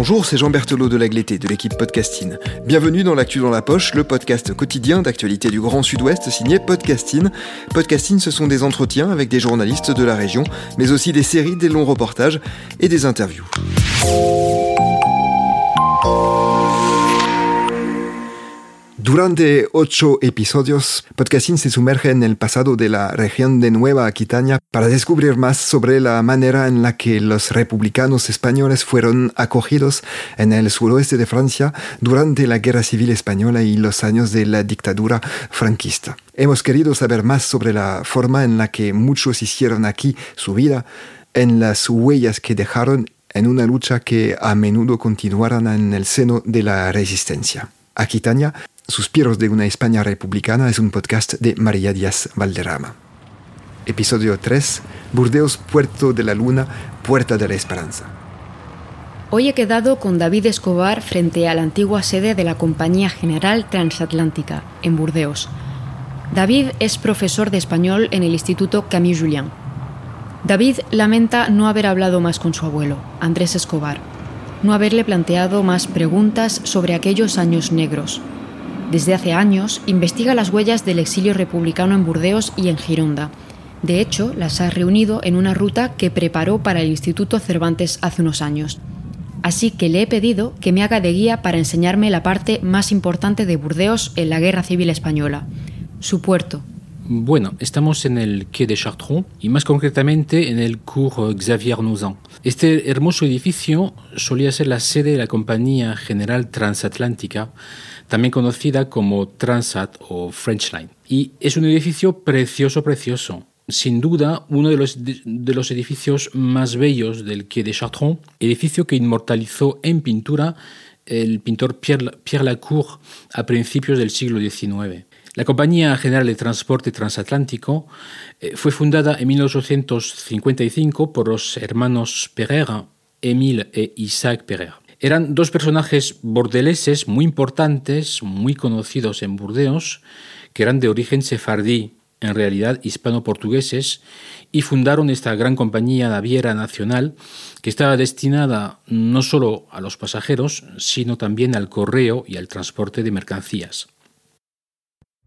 Bonjour, c'est Jean Berthelot de l'Agleté de l'équipe Podcasting. Bienvenue dans l'actu dans la poche, le podcast quotidien d'actualité du Grand Sud-Ouest signé Podcasting. Podcasting, ce sont des entretiens avec des journalistes de la région, mais aussi des séries, des longs reportages et des interviews. Durante ocho episodios, Podcasting se sumerge en el pasado de la región de Nueva Aquitania para descubrir más sobre la manera en la que los republicanos españoles fueron acogidos en el suroeste de Francia durante la Guerra Civil Española y los años de la dictadura franquista. Hemos querido saber más sobre la forma en la que muchos hicieron aquí su vida, en las huellas que dejaron en una lucha que a menudo continuaron en el seno de la resistencia. Aquitania Suspiros de una España republicana es un podcast de María Díaz Valderrama. Episodio 3. Burdeos, Puerto de la Luna, Puerta de la Esperanza. Hoy he quedado con David Escobar frente a la antigua sede de la Compañía General Transatlántica, en Burdeos. David es profesor de español en el Instituto Camille Julien. David lamenta no haber hablado más con su abuelo, Andrés Escobar, no haberle planteado más preguntas sobre aquellos años negros, desde hace años investiga las huellas del exilio republicano en Burdeos y en Gironda. De hecho, las ha reunido en una ruta que preparó para el Instituto Cervantes hace unos años. Así que le he pedido que me haga de guía para enseñarme la parte más importante de Burdeos en la Guerra Civil Española, su puerto. Bueno, estamos en el Quai de Chartrons y más concretamente en el Cours Xavier Nouzan. Este hermoso edificio solía ser la sede de la Compañía General Transatlántica también conocida como Transat o French Line. Y es un edificio precioso, precioso. Sin duda, uno de los, de los edificios más bellos del Quai de Chartrons, edificio que inmortalizó en pintura el pintor Pierre, Pierre Lacour a principios del siglo XIX. La Compañía General de Transporte Transatlántico eh, fue fundada en 1855 por los hermanos Pereira, Émile e Isaac Pereira. Eran dos personajes bordeleses muy importantes, muy conocidos en Burdeos, que eran de origen sefardí, en realidad hispano-portugueses, y fundaron esta gran compañía naviera nacional que estaba destinada no solo a los pasajeros, sino también al correo y al transporte de mercancías.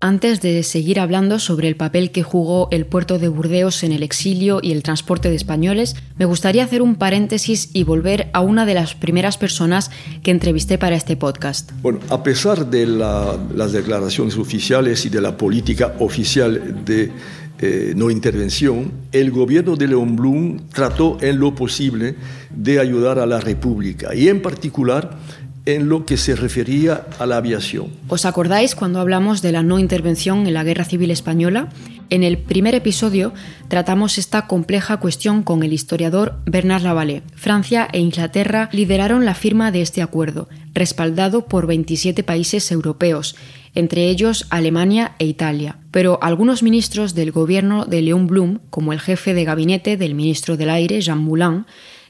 Antes de seguir hablando sobre el papel que jugó el puerto de Burdeos en el exilio y el transporte de españoles, me gustaría hacer un paréntesis y volver a una de las primeras personas que entrevisté para este podcast. Bueno, a pesar de las declaraciones oficiales y de la política oficial de eh, no intervención, el gobierno de León Blum trató en lo posible de ayudar a la República y en particular en lo que se refería a la aviación. ¿Os acordáis cuando hablamos de la no intervención en la Guerra Civil Española? En el primer episodio tratamos esta compleja cuestión con el historiador Bernard Lavalle. Francia e Inglaterra lideraron la firma de este acuerdo, respaldado por 27 países europeos, entre ellos Alemania e Italia. Pero algunos ministros del gobierno de León Blum, como el jefe de gabinete del ministro del Aire, Jean Moulin,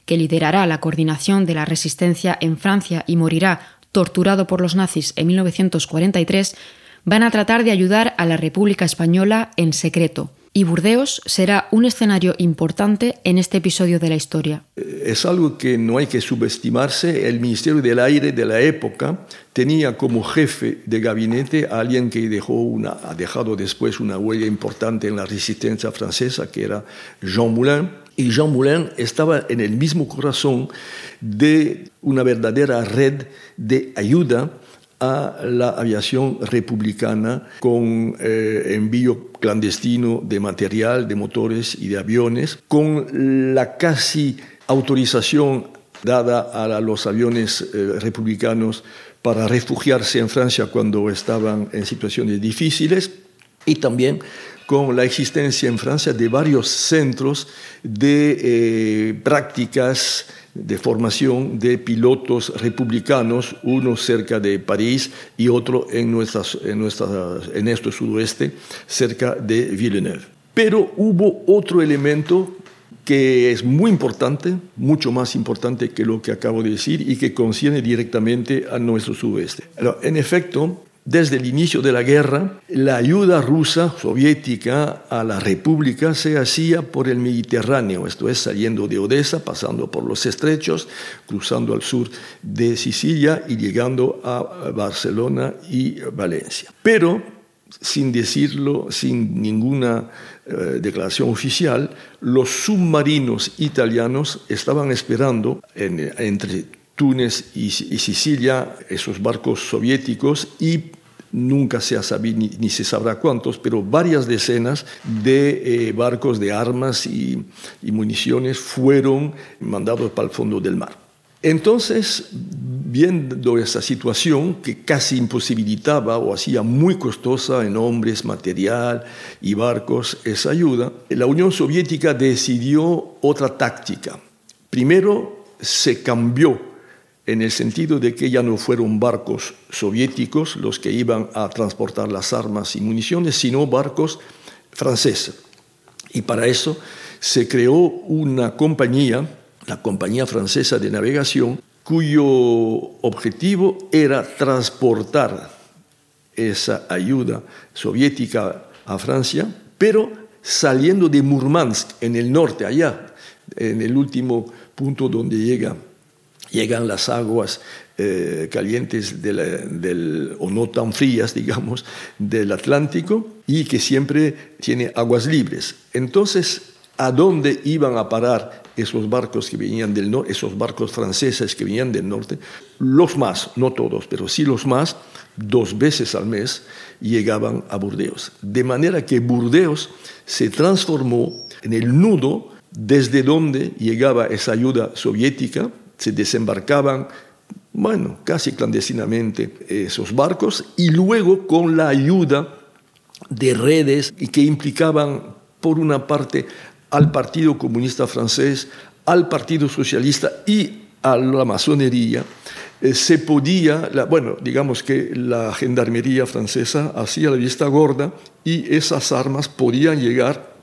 que liderará la coordinación de la resistencia en Francia y morirá torturado por los nazis en 1943, van a tratar de ayudar a la República Española en secreto. Y Burdeos será un escenario importante en este episodio de la historia. Es algo que no hay que subestimarse. El Ministerio del Aire de la época tenía como jefe de gabinete a alguien que dejó una, ha dejado después una huella importante en la resistencia francesa, que era Jean Moulin y Jean Moulin estaba en el mismo corazón de una verdadera red de ayuda a la aviación republicana con eh, envío clandestino de material, de motores y de aviones, con la casi autorización dada a los aviones eh, republicanos para refugiarse en Francia cuando estaban en situaciones difíciles y también con la existencia en Francia de varios centros de eh, prácticas de formación de pilotos republicanos, uno cerca de París y otro en, nuestras, en, en nuestro sudoeste, cerca de Villeneuve. Pero hubo otro elemento que es muy importante, mucho más importante que lo que acabo de decir y que concierne directamente a nuestro sudoeste. en efecto, desde el inicio de la guerra, la ayuda rusa, soviética, a la República se hacía por el Mediterráneo, esto es, saliendo de Odessa, pasando por los estrechos, cruzando al sur de Sicilia y llegando a Barcelona y Valencia. Pero, sin decirlo, sin ninguna eh, declaración oficial, los submarinos italianos estaban esperando entre Túnez y, Sicilia, esos barcos soviéticos, y nunca se ha sabido ni, se sabrá cuántos, pero varias decenas de eh, barcos de armas y, y municiones fueron mandados para el fondo del mar. Entonces, viendo esa situación que casi imposibilitaba o hacía muy costosa en hombres, material y barcos esa ayuda, la Unión Soviética decidió otra táctica. Primero se cambió en el sentido de que ya no fueron barcos soviéticos los que iban a transportar las armas y municiones, sino barcos franceses. Y para eso se creó una compañía, la Compañía Francesa de Navegación, cuyo objetivo era transportar esa ayuda soviética a Francia, pero saliendo de Murmansk, en el norte, allá, en el último punto donde llega llegan las aguas eh, calientes del, o no tan frías, digamos, del Atlántico y que siempre tiene aguas libres. Entonces, ¿a dónde iban a parar esos barcos que venían del norte, esos barcos franceses que venían del norte? Los más, no todos, pero sí los más, dos veces al mes llegaban a Burdeos. De manera que Burdeos se transformó en el nudo desde donde llegaba esa ayuda soviética se desembarcaban, bueno, casi clandestinamente esos barcos y luego con la ayuda de redes que implicaban, por una parte, al Partido Comunista Francés, al Partido Socialista y a la masonería, eh, se podía, bueno, digamos que la gendarmería francesa hacía la vista gorda y esas armas podían llegar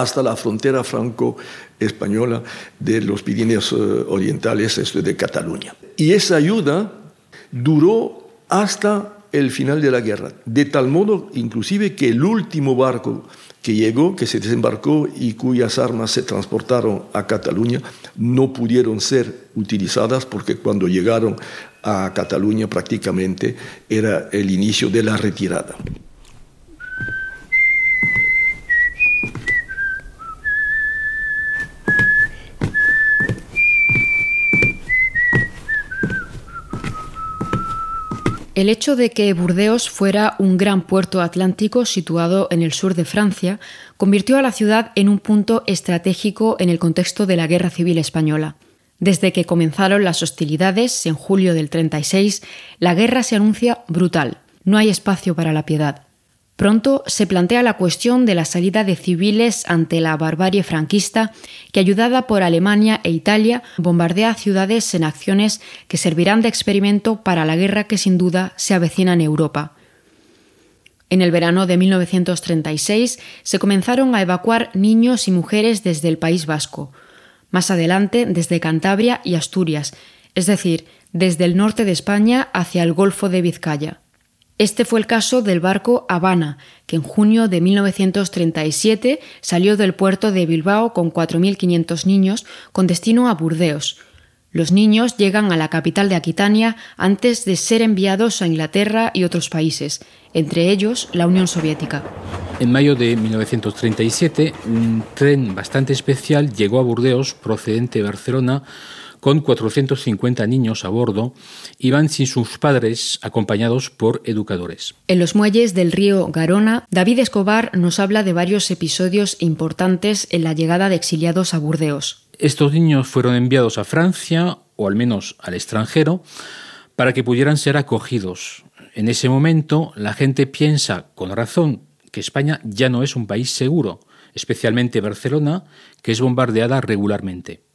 hasta la frontera franco-española de los Pirineos eh, Orientales, esto de Cataluña. Y esa ayuda duró hasta el final de la guerra, de tal modo inclusive que el último barco que llegó, que se desembarcó y cuyas armas se transportaron a Cataluña, no pudieron ser utilizadas porque cuando llegaron a Cataluña prácticamente era el inicio de la retirada. El hecho de que Burdeos fuera un gran puerto atlántico situado en el sur de Francia convirtió a la ciudad en un punto estratégico en el contexto de la Guerra Civil Española. Desde que comenzaron las hostilidades en julio del 36, la guerra se anuncia brutal. No hay espacio para la piedad. Pronto se plantea la cuestión de la salida de civiles ante la barbarie franquista que, ayudada por Alemania e Italia, bombardea ciudades en acciones que servirán de experimento para la guerra que sin duda se avecina en Europa. En el verano de 1936 se comenzaron a evacuar niños y mujeres desde el País Vasco, más adelante desde Cantabria y Asturias, es decir, desde el norte de España hacia el Golfo de Vizcaya. Este fue el caso del barco Habana, que en junio de 1937 salió del puerto de Bilbao con 4.500 niños con destino a Burdeos. Los niños llegan a la capital de Aquitania antes de ser enviados a Inglaterra y otros países, entre ellos la Unión Soviética. En mayo de 1937, un tren bastante especial llegó a Burdeos procedente de Barcelona con 450 niños a bordo, iban sin sus padres, acompañados por educadores. En los muelles del río Garona, David Escobar nos habla de varios episodios importantes en la llegada de exiliados a Burdeos. Estos niños fueron enviados a Francia, o al menos al extranjero, para que pudieran ser acogidos. En ese momento, la gente piensa, con razón, que España ya no es un país seguro, especialmente Barcelona, que es bombardeada regularmente.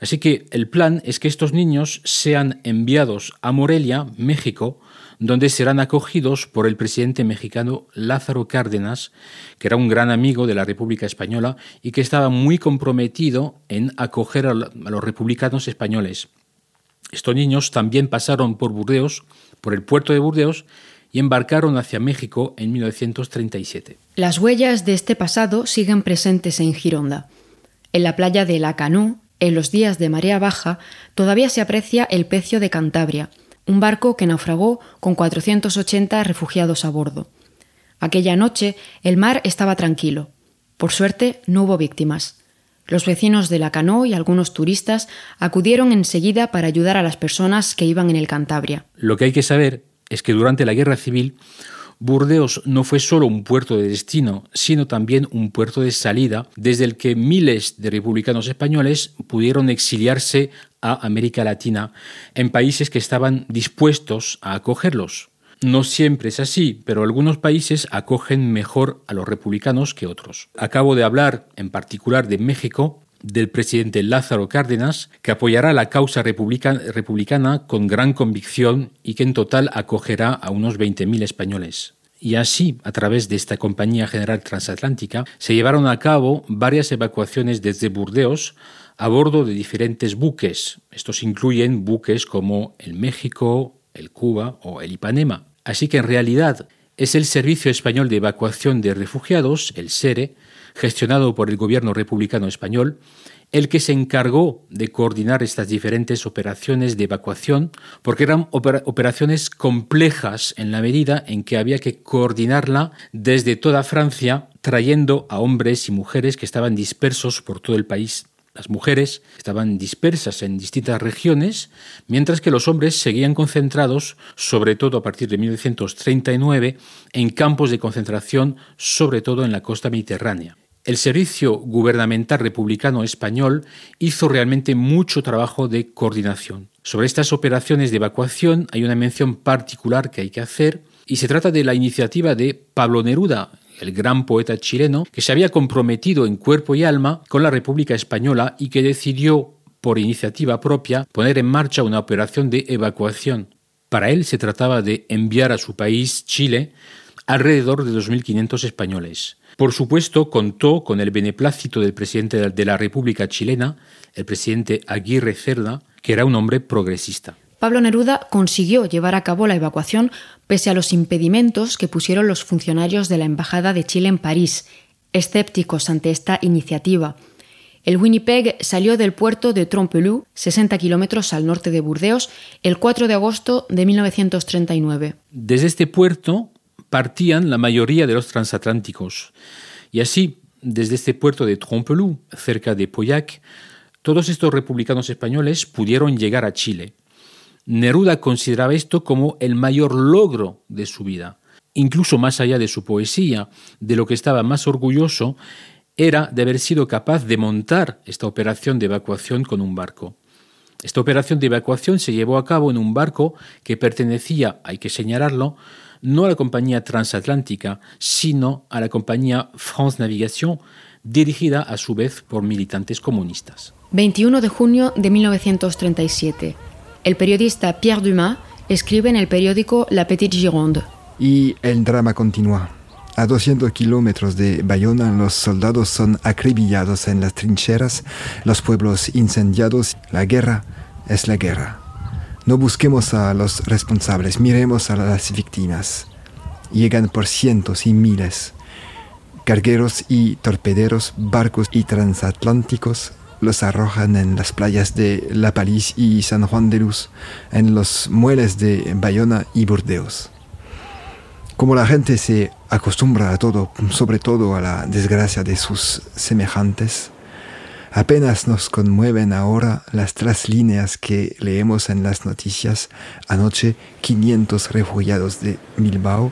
Así que el plan es que estos niños sean enviados a Morelia, México, donde serán acogidos por el presidente mexicano Lázaro Cárdenas, que era un gran amigo de la República Española y que estaba muy comprometido en acoger a los republicanos españoles. Estos niños también pasaron por Burdeos, por el puerto de Burdeos, y embarcaron hacia México en 1937. Las huellas de este pasado siguen presentes en Gironda. En la playa de La Canú, en los días de marea baja, todavía se aprecia el pecio de Cantabria, un barco que naufragó con 480 refugiados a bordo. Aquella noche el mar estaba tranquilo. Por suerte no hubo víctimas. Los vecinos de la canoa y algunos turistas acudieron enseguida para ayudar a las personas que iban en el Cantabria. Lo que hay que saber es que durante la Guerra Civil Burdeos no fue solo un puerto de destino, sino también un puerto de salida desde el que miles de republicanos españoles pudieron exiliarse a América Latina en países que estaban dispuestos a acogerlos. No siempre es así, pero algunos países acogen mejor a los republicanos que otros. Acabo de hablar en particular de México, del presidente Lázaro Cárdenas, que apoyará la causa republicana con gran convicción y que en total acogerá a unos 20.000 españoles. Y así, a través de esta Compañía General Transatlántica, se llevaron a cabo varias evacuaciones desde Burdeos a bordo de diferentes buques. Estos incluyen buques como el México, el Cuba o el Ipanema. Así que en realidad es el Servicio Español de Evacuación de Refugiados, el SERE, gestionado por el gobierno republicano español, el que se encargó de coordinar estas diferentes operaciones de evacuación, porque eran operaciones complejas en la medida en que había que coordinarla desde toda Francia, trayendo a hombres y mujeres que estaban dispersos por todo el país. Las mujeres estaban dispersas en distintas regiones, mientras que los hombres seguían concentrados, sobre todo a partir de 1939, en campos de concentración, sobre todo en la costa mediterránea. El Servicio Gubernamental Republicano Español hizo realmente mucho trabajo de coordinación. Sobre estas operaciones de evacuación hay una mención particular que hay que hacer, y se trata de la iniciativa de Pablo Neruda, el gran poeta chileno, que se había comprometido en cuerpo y alma con la República Española y que decidió, por iniciativa propia, poner en marcha una operación de evacuación. Para él se trataba de enviar a su país, Chile, alrededor de 2.500 españoles. Por supuesto, contó con el beneplácito del presidente de la República chilena, el presidente Aguirre Cerda, que era un hombre progresista. Pablo Neruda consiguió llevar a cabo la evacuación pese a los impedimentos que pusieron los funcionarios de la Embajada de Chile en París, escépticos ante esta iniciativa. El Winnipeg salió del puerto de Trompelou, 60 kilómetros al norte de Burdeos, el 4 de agosto de 1939. Desde este puerto partían la mayoría de los transatlánticos. Y así, desde este puerto de Trompelou, cerca de Pauillac, todos estos republicanos españoles pudieron llegar a Chile. Neruda consideraba esto como el mayor logro de su vida. Incluso más allá de su poesía, de lo que estaba más orgulloso era de haber sido capaz de montar esta operación de evacuación con un barco. Esta operación de evacuación se llevó a cabo en un barco que pertenecía, hay que señalarlo, no a la compañía transatlántica, sino a la compañía France Navigation, dirigida a su vez por militantes comunistas. 21 de junio de 1937. El periodista Pierre Dumas escribe en el periódico La Petite Gironde. Y el drama continúa. A 200 kilómetros de Bayona, los soldados son acribillados en las trincheras, los pueblos incendiados. La guerra es la guerra. No busquemos a los responsables, miremos a las víctimas. Llegan por cientos y miles. Cargueros y torpederos, barcos y transatlánticos los arrojan en las playas de La Palisse y San Juan de Luz, en los muelles de Bayona y Burdeos. Como la gente se acostumbra a todo, sobre todo a la desgracia de sus semejantes, apenas nos conmueven ahora las tres líneas que leemos en las noticias. Anoche 500 refugiados de Bilbao,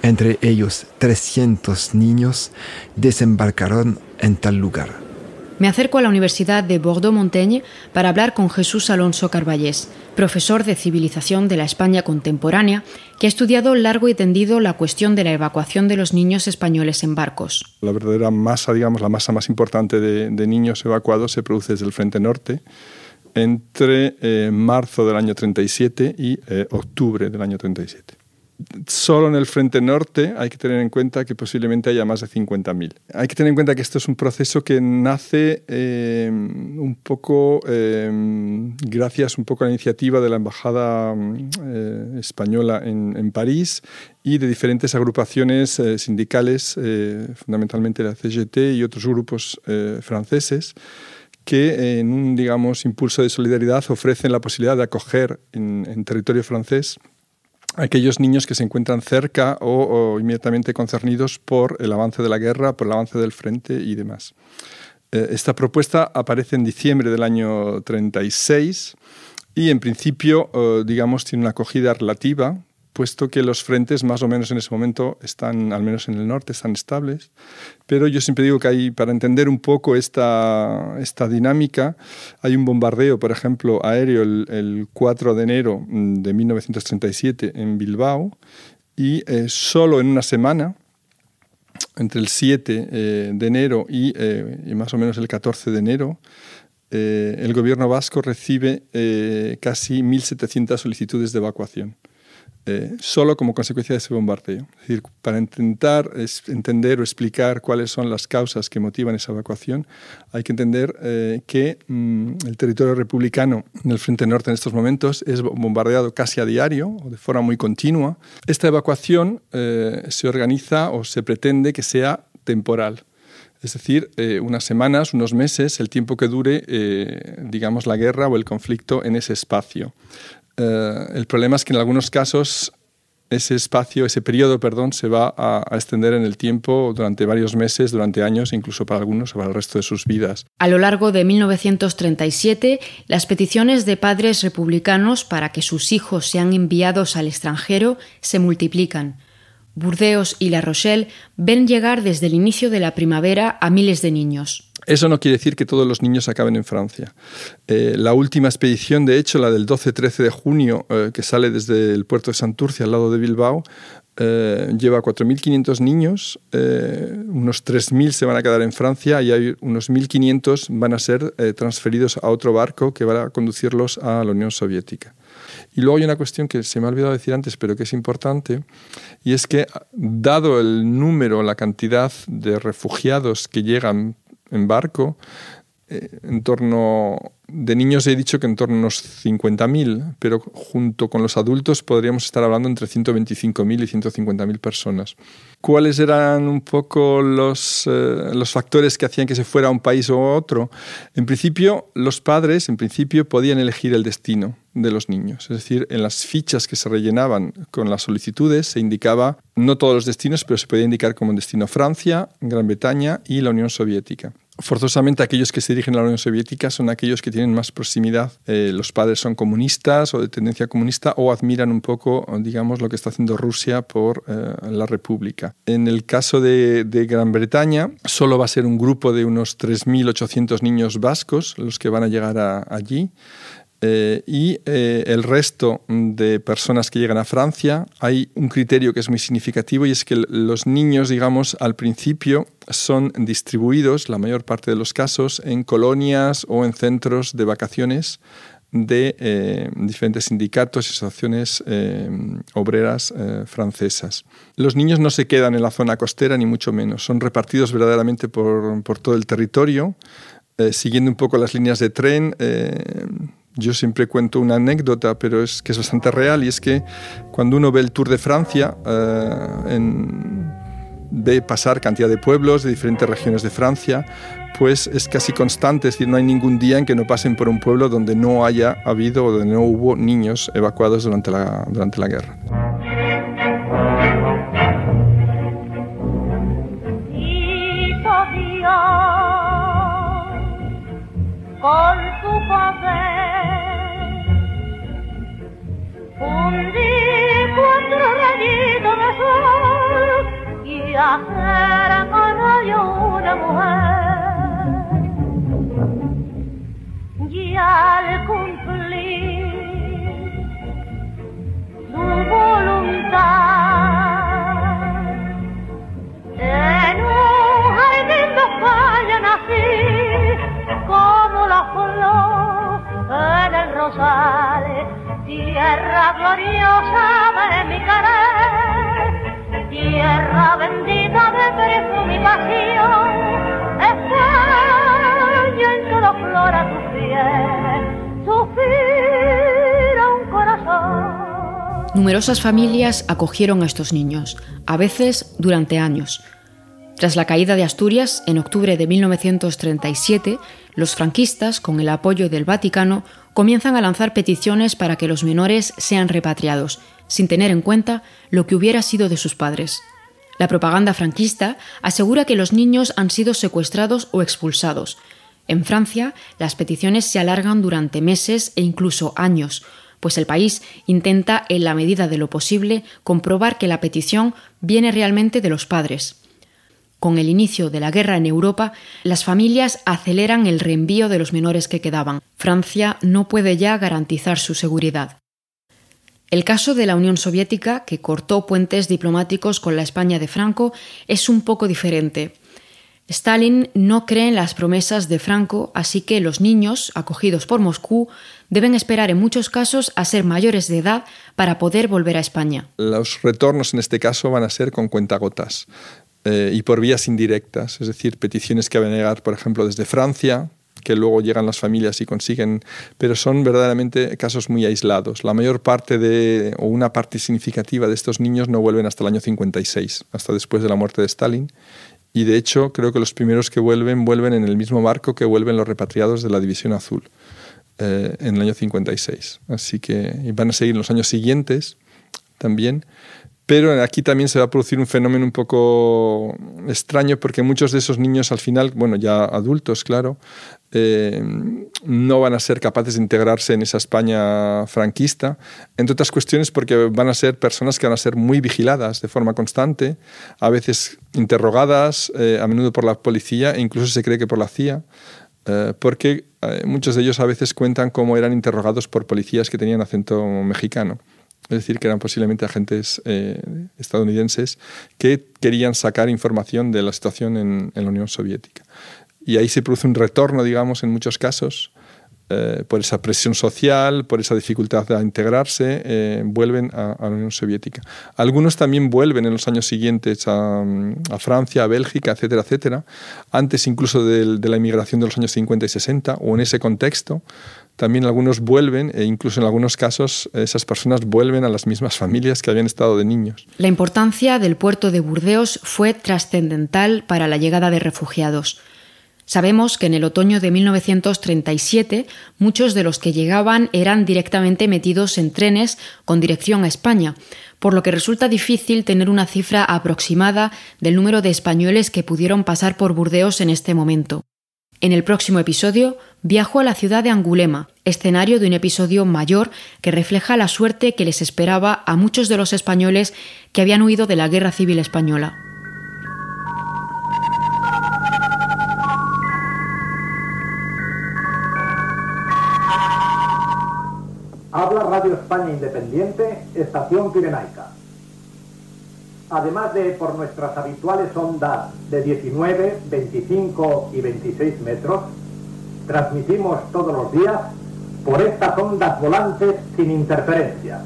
entre ellos 300 niños, desembarcaron en tal lugar. Me acerco a la Universidad de Bordeaux-Montaigne para hablar con Jesús Alonso Carballés, profesor de civilización de la España contemporánea, que ha estudiado largo y tendido la cuestión de la evacuación de los niños españoles en barcos. La verdadera masa, digamos, la masa más importante de, niños evacuados se produce desde el Frente Norte entre eh, marzo del año 37 y eh, octubre del año 37 solo en el frente norte hay que tener en cuenta que posiblemente haya más de 50.000. Hay que tener en cuenta que esto es un proceso que nace eh, un poco eh, gracias un poco a la iniciativa de la Embajada eh, Española en, París y de diferentes agrupaciones sindicales, fundamentalmente la CGT y otros grupos franceses que en un digamos impulso de solidaridad ofrecen la posibilidad de acoger en, en territorio francés aquellos niños que se encuentran cerca o, inmediatamente concernidos por el avance de la guerra, por el avance del frente y demás. Eh, esta propuesta aparece en diciembre del año 36 y en principio, eh, digamos, tiene una acogida relativa, puesto que los frentes más o menos en ese momento están, al menos en el norte, están estables. Pero yo siempre digo que hay, para entender un poco esta, esta dinámica, hay un bombardeo, por ejemplo, aéreo el, 4 de enero mm, de 1937 en Bilbao y eh, solo en una semana, entre el 7 eh, de enero eh, y, más o menos el 14 de enero, el gobierno vasco recibe casi 1.700 solicitudes de evacuación. Eh, solo como consecuencia de ese bombardeo. Es decir, para intentar entender o explicar cuáles son las causas que motivan esa evacuación, hay que entender eh, que mm, el territorio republicano en el frente norte en estos momentos es bombardeado casi a diario o de forma muy continua. Esta evacuación eh, se organiza o se pretende que sea temporal. Es decir, unas semanas, unos meses, el tiempo que dure, digamos, la guerra o el conflicto en ese espacio. Eh, el problema es que en algunos casos ese espacio, ese periodo, perdón, se va a, extender en el tiempo durante varios meses, durante años, incluso para algunos o para el resto de sus vidas. A lo largo de 1937, las peticiones de padres republicanos para que sus hijos sean enviados al extranjero se multiplican. Burdeos y La Rochelle ven llegar desde el inicio de la primavera a miles de niños. Eso no quiere decir que todos los niños acaben en Francia. Eh, la última expedición, de hecho, la del 12-13 de junio, eh, que sale desde el puerto de Santurce al lado de Bilbao, eh, lleva 4.500 niños, unos 3.000 se van a quedar en Francia y hay unos 1.500 van a ser transferidos a otro barco que va a conducirlos a la Unión Soviética. Y luego hay una cuestión que se me ha olvidado decir antes, pero que es importante, y es que dado el número, la cantidad de refugiados que llegan en barco, eh, en torno de niños he dicho que en torno a unos 50.000, pero junto con los adultos podríamos estar hablando entre 125.000 y 150.000 personas. ¿Cuáles eran un poco los, eh, los factores que hacían que se fuera a un país u otro? En principio, los padres en principio podían elegir el destino de los niños. Es decir, en las fichas que se rellenaban con las solicitudes se indicaba no todos los destinos, pero se podía indicar como destino Francia, Gran Bretaña y la Unión Soviética forzosamente aquellos que se dirigen a la Unión Soviética son aquellos que tienen más proximidad. Eh, los padres son comunistas o de tendencia comunista o admiran un poco, digamos, lo que está haciendo Rusia por eh, la República. En el caso de, Gran Bretaña, solo va a ser un grupo de unos 3.800 niños vascos los que van a llegar allí. Eh, y eh, el resto de personas que llegan a Francia, hay un criterio que es muy significativo y es que los niños, digamos, al principio son distribuidos, la mayor parte de los casos, en colonias o en centros de vacaciones de eh, diferentes sindicatos y asociaciones obreras francesas. Los niños no se quedan en la zona costera, ni mucho menos. Son repartidos verdaderamente por, por todo el territorio, siguiendo un poco las líneas de tren yo siempre cuento una anécdota, pero es que es bastante real, y es que cuando uno ve el Tour de Francia, eh, ve pasar cantidad de pueblos de diferentes regiones de Francia, pues es casi constante, es decir, no hay ningún día en que no pasen por un pueblo donde no haya habido o donde no hubo niños evacuados durante la, durante la guerra. por tu poder. Fundí cuatro rayitos de sol y hacer con hoyo una mujer. Ya del rosal, tierra gloriosa de mi querer, tierra bendita de preso mi pasión, este extraño en cada flor a tus pies, suspira un corazón. Numerosas familias acogieron a estos niños, a veces durante años tras la caída de Asturias, en octubre de 1937, los franquistas, con el apoyo del Vaticano, comienzan a lanzar peticiones para que los menores sean repatriados, sin tener en cuenta lo que hubiera sido de sus padres. La propaganda franquista asegura que los niños han sido secuestrados o expulsados. En Francia, las peticiones se alargan durante meses e incluso años, pues el país intenta, en la medida de lo posible, comprobar que la petición viene realmente de los padres. Con el inicio de la guerra en Europa, las familias aceleran el reenvío de los menores que quedaban. Francia no puede ya garantizar su seguridad. El caso de la Unión Soviética, que cortó puentes diplomáticos con la España de Franco, es un poco diferente. Stalin no cree en las promesas de Franco, así que los niños, acogidos por Moscú, deben esperar en muchos casos a ser mayores de edad para poder volver a España. Los retornos en este caso van a ser con cuentagotas. Eh, y por vías indirectas, es decir, peticiones que van a llegar, por ejemplo, desde Francia, que luego llegan las familias y consiguen, pero son verdaderamente casos muy aislados. La mayor parte de, o una parte significativa de estos niños no vuelven hasta el año 56, hasta después de la muerte de Stalin. Y de hecho, creo que los primeros que vuelven vuelven en el mismo marco que vuelven los repatriados de la División Azul eh, en el año 56. Así que van a seguir en los años siguientes también. Pero aquí también se va a producir un fenómeno un poco extraño porque muchos de esos niños al final, bueno, ya adultos, claro, eh, no van a ser capaces de integrarse en esa España franquista, entre otras cuestiones porque van a ser personas que van a ser muy vigiladas de forma constante, a veces interrogadas, eh, a menudo por la policía e incluso se cree que por la CIA, eh, porque muchos de ellos a veces cuentan cómo eran interrogados por policías que tenían acento mexicano es decir, que eran posiblemente agentes eh, estadounidenses que querían sacar información de la situación en, la Unión Soviética. Y ahí se produce un retorno, digamos, en muchos casos, eh, por esa presión social, por esa dificultad de integrarse, eh, vuelven a, la Unión Soviética. Algunos también vuelven en los años siguientes a, Francia, a Bélgica, etcétera, etcétera, antes incluso de, de la inmigración de los años 50 y 60, o en ese contexto, también algunos vuelven e incluso en algunos casos esas personas vuelven a las mismas familias que habían estado de niños. La importancia del puerto de Burdeos fue trascendental para la llegada de refugiados. Sabemos que en el otoño de 1937 muchos de los que llegaban eran directamente metidos en trenes con dirección a España, por lo que resulta difícil tener una cifra aproximada del número de españoles que pudieron pasar por Burdeos en este momento. En el próximo episodio viajó a la ciudad de Angulema, escenario de un episodio mayor que refleja la suerte que les esperaba a muchos de los españoles que habían huido de la Guerra Civil Española. Habla Radio España Independiente, Estación Pirenaica además de por nuestras habituales ondas de 19, 25 y 26 metros, transmitimos todos los días por estas ondas volantes sin interferencia.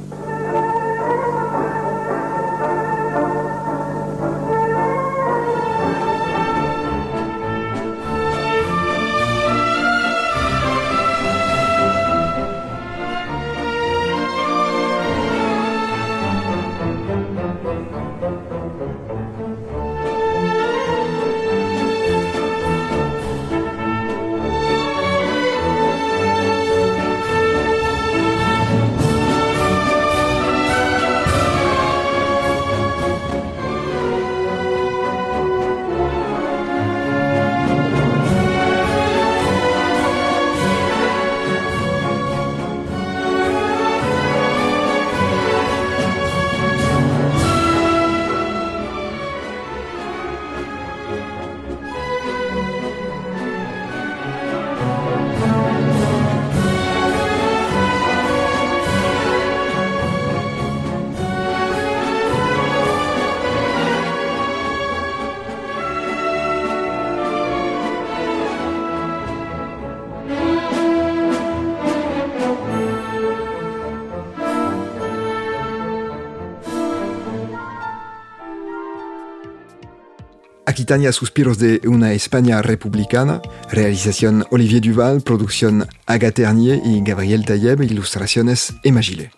Aquitania Suspiros de una España republicana, realización Olivier Duval, producción Agathe Ternier y Gabriel Tayeb, ilustraciones Emma Gillet.